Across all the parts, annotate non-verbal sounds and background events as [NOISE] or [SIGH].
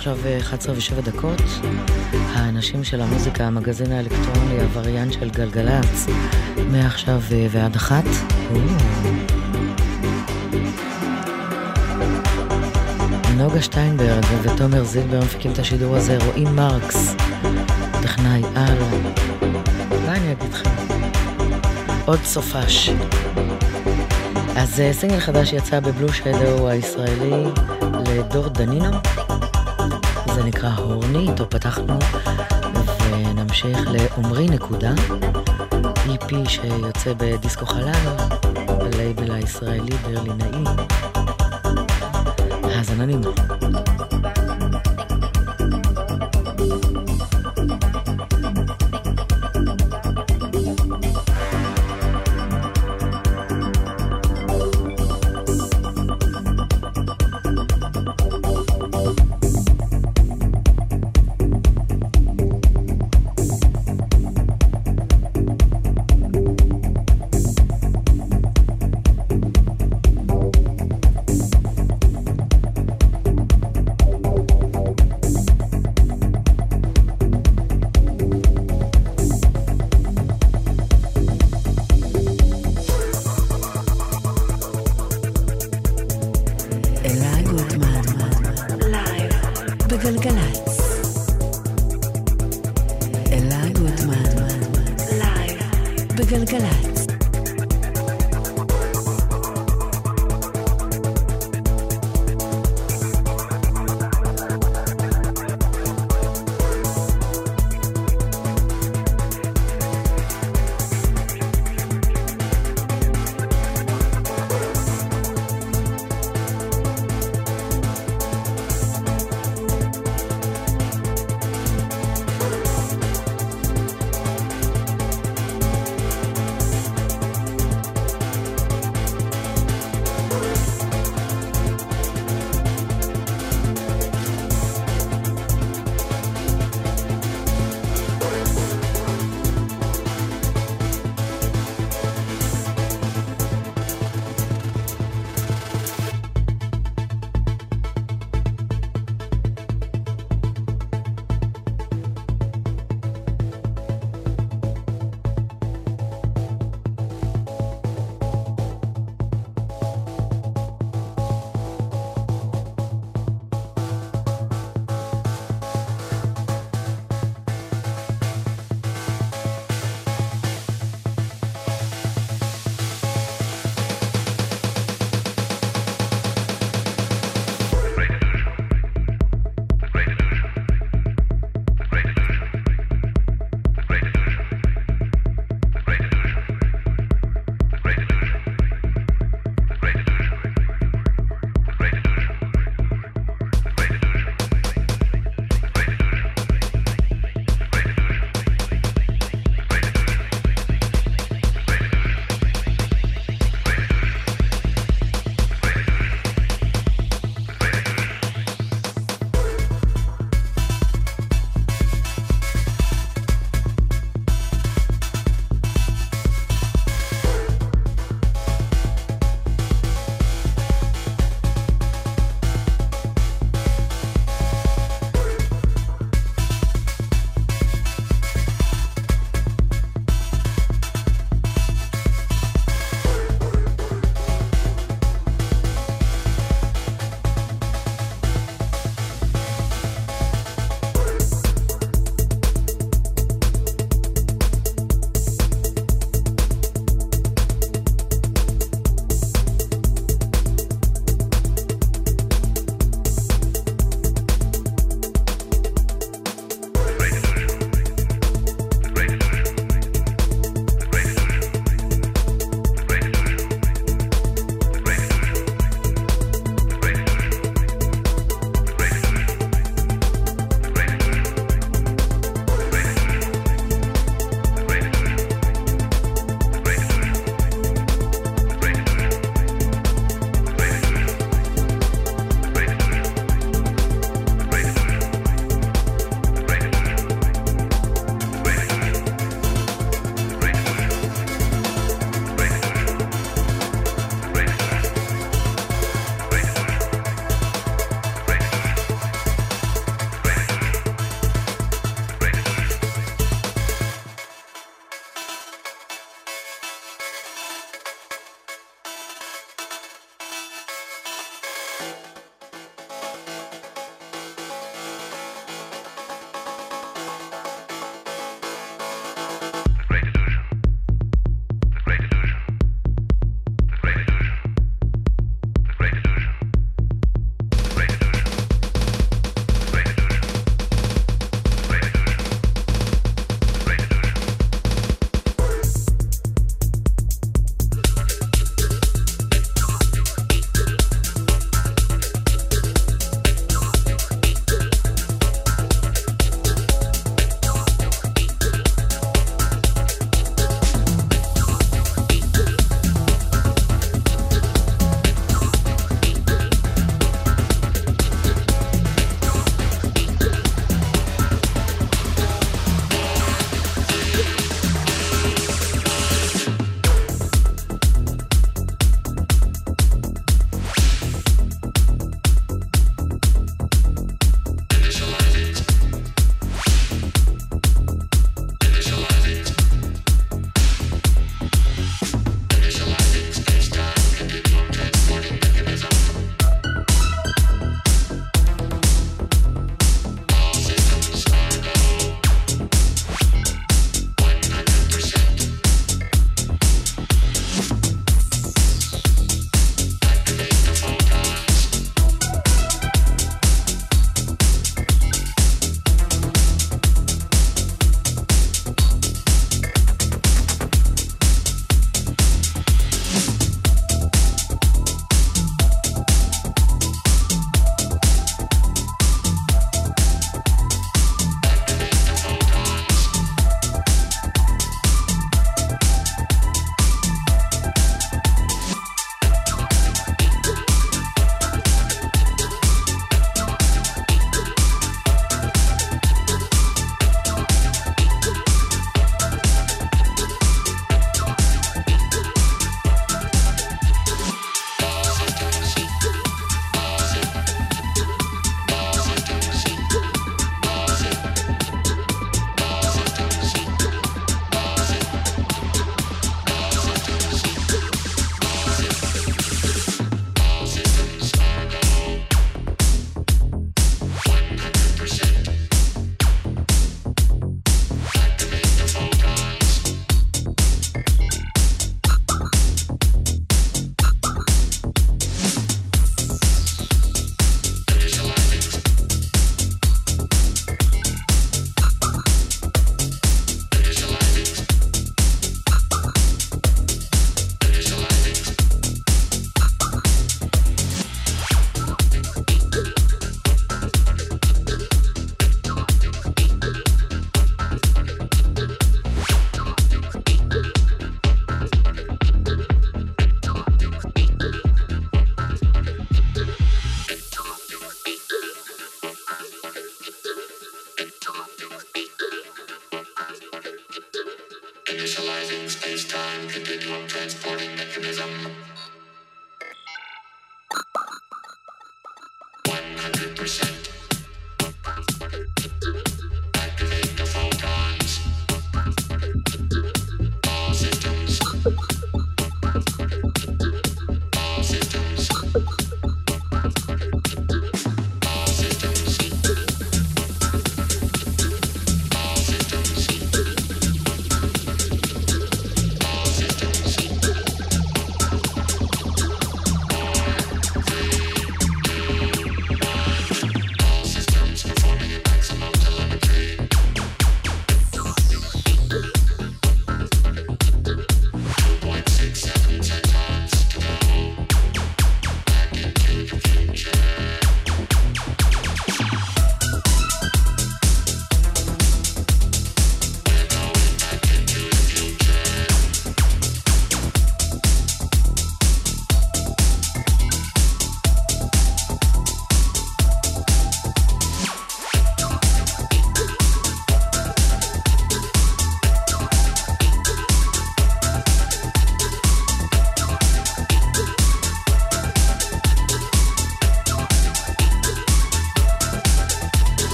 עכשיו 11 ו-7 דקות. האנשים של המוזיקה, המגזין האלקטרוני, הווריאנט של גלגלצ, מעכשיו אה, ועד אחת. נוגה שטיינברג ותומר זילבר מפיקים את השידור הזה, רואים מרקס, טכנאי על. ביי אני אגיד לכם? עוד סופש. אז אה, סינגל חדש יצא בבלו שדו הישראלי לדור דנינו. זה נקרא הורני, איתו פתחנו, ונמשיך לעומרי נקודה, EP שיוצא בדיסקו חלל, בלייבל הישראלי ברלינאי. האזנה נעימה.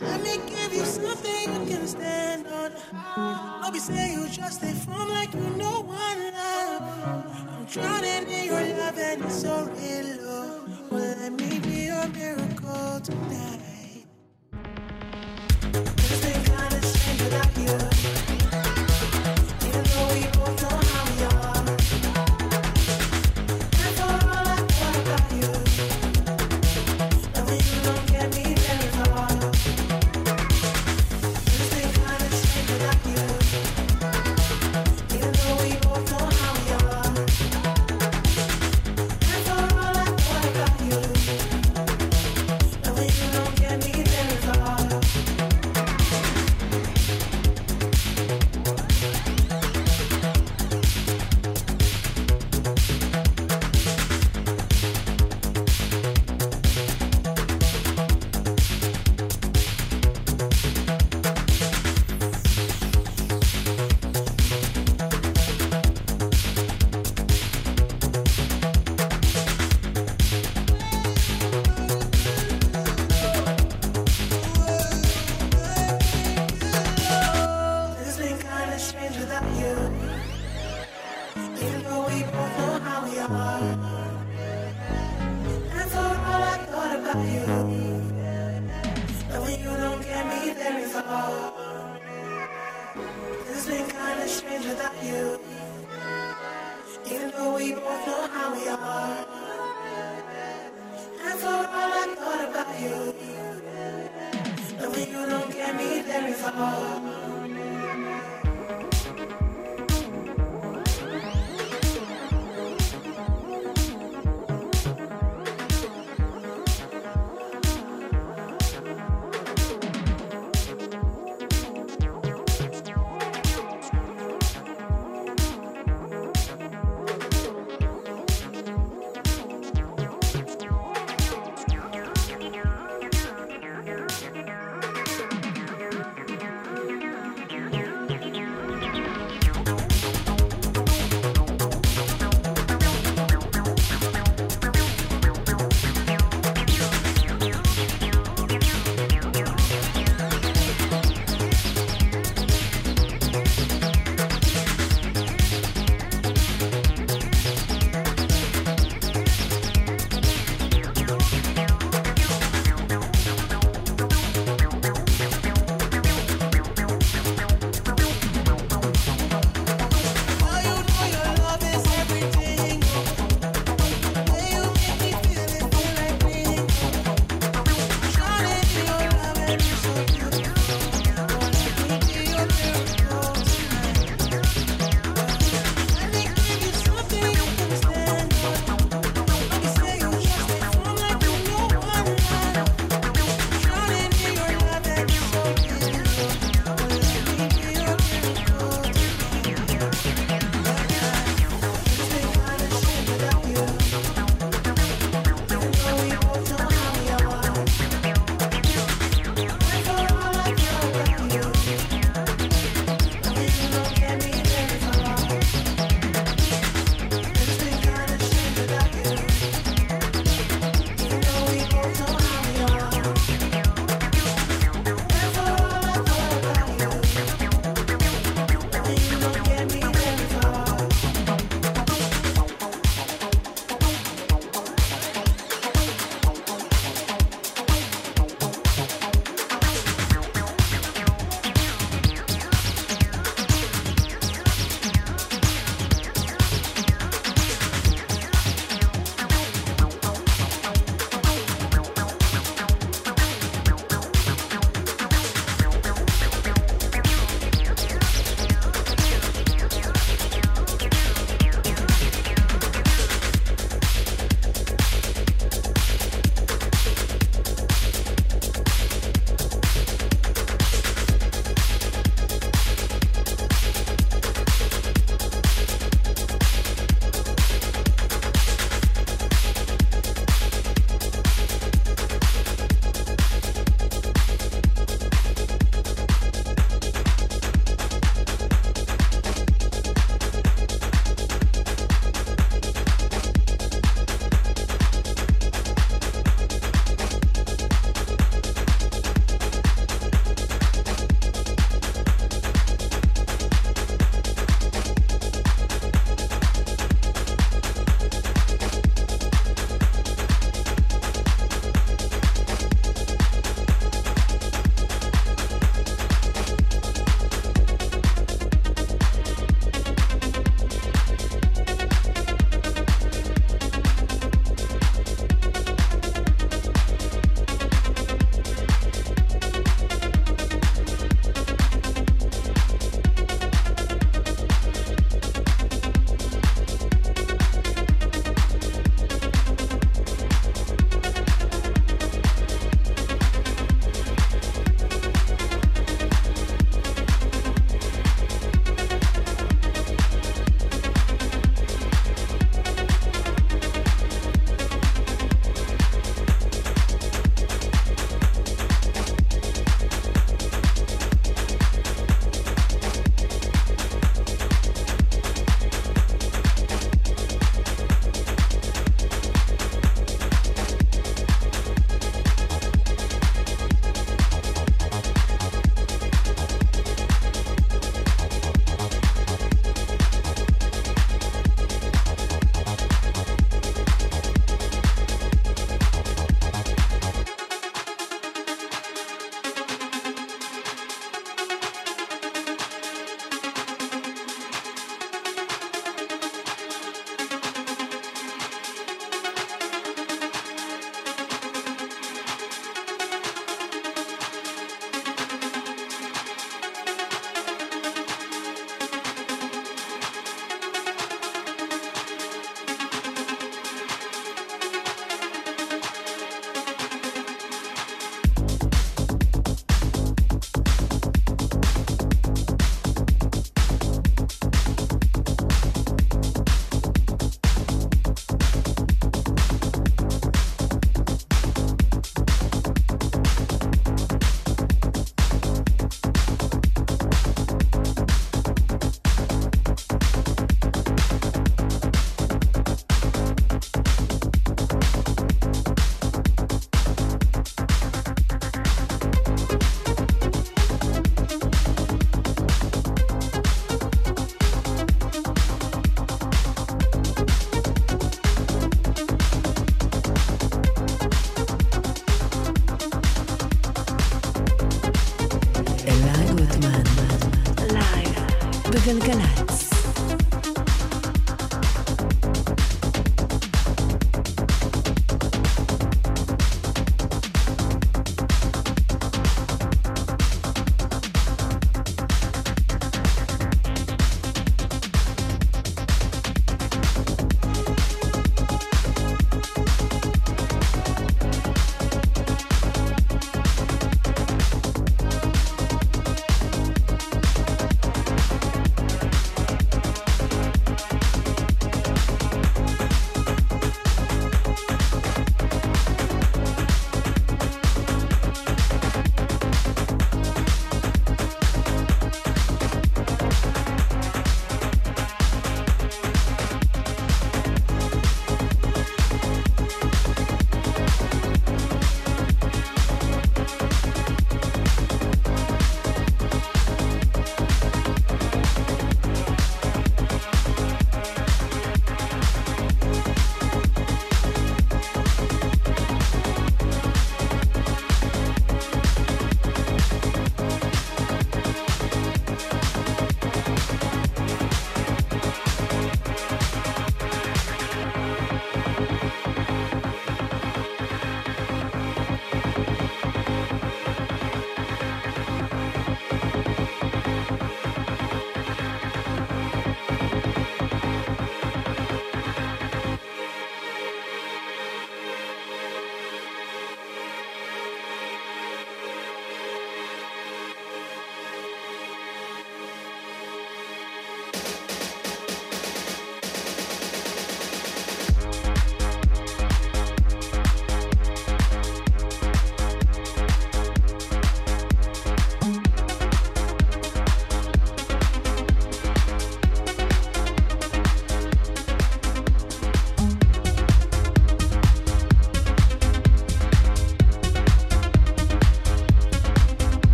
Let me give you something you can stand on. Don't be saying you just stay from like you know one love. I'm drowning in your love and it's so real. Well, let me be your miracle tonight. It's been kind of strange without you.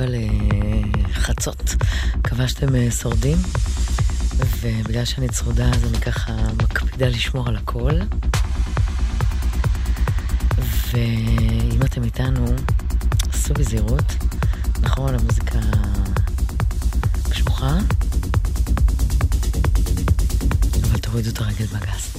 רבע לחצות. מקווה שאתם אה, שורדים, ובגלל שאני צרודה אז אני ככה מקפידה לשמור על הכל. ואם אתם איתנו, עשו בזהירות. נכון, המוזיקה קשוחה, אבל תורידו את הרגל בגז.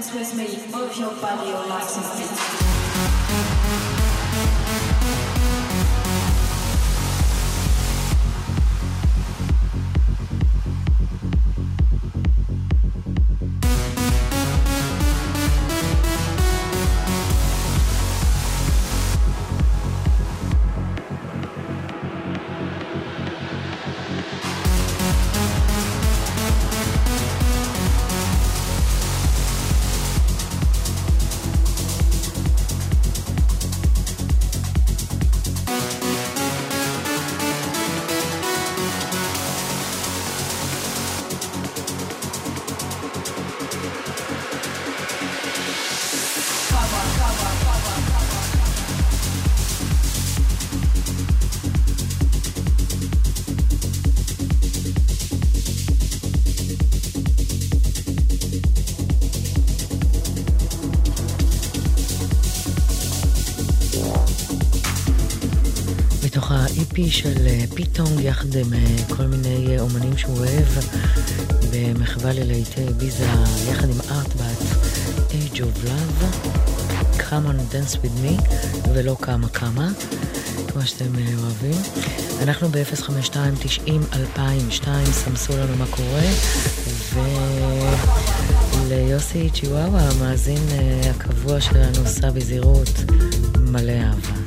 Dance with me, move your body, your license. איפי של אה, פיטונג יחד עם אה, כל מיני אה, אומנים שהוא אוהב במחווה ללהיטי ביזה יחד עם ארטבאט Age of Love Come on dance with me ולא כמה כמה כמו שאתם אוהבים. אנחנו ב-052-90-2002 סמסו לנו מה קורה וליוסי צ'יוואווה המאזין הקבוע שלנו סבי זירות מלא אהבה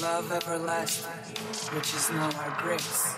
love everlasting, which is not our grace.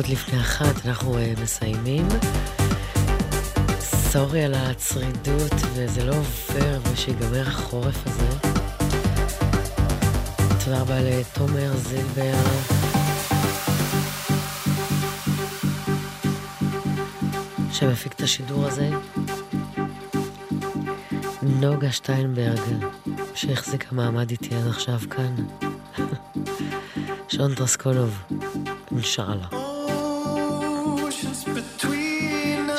דקות לפני אחת אנחנו uh, מסיימים. סורי על הצרידות, וזה לא עובר, ושיגמר החורף הזה. תודה רבה לתומר זילבר. שמפיק את השידור הזה. נוגה שטיינברג, שהחזיקה מעמד איתי עד עכשיו כאן. [LAUGHS] שון טרסקונוב, אינשאללה.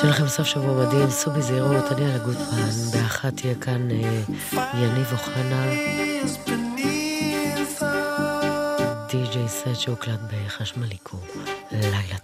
שיהיה לכם סוף שבוע מדהים, סעו בזהירות, אני על הגוטמן, באחת תהיה כאן אה, יניב אוחנה, די.ג'יי סט שהוקלט בחשמליקו, לילה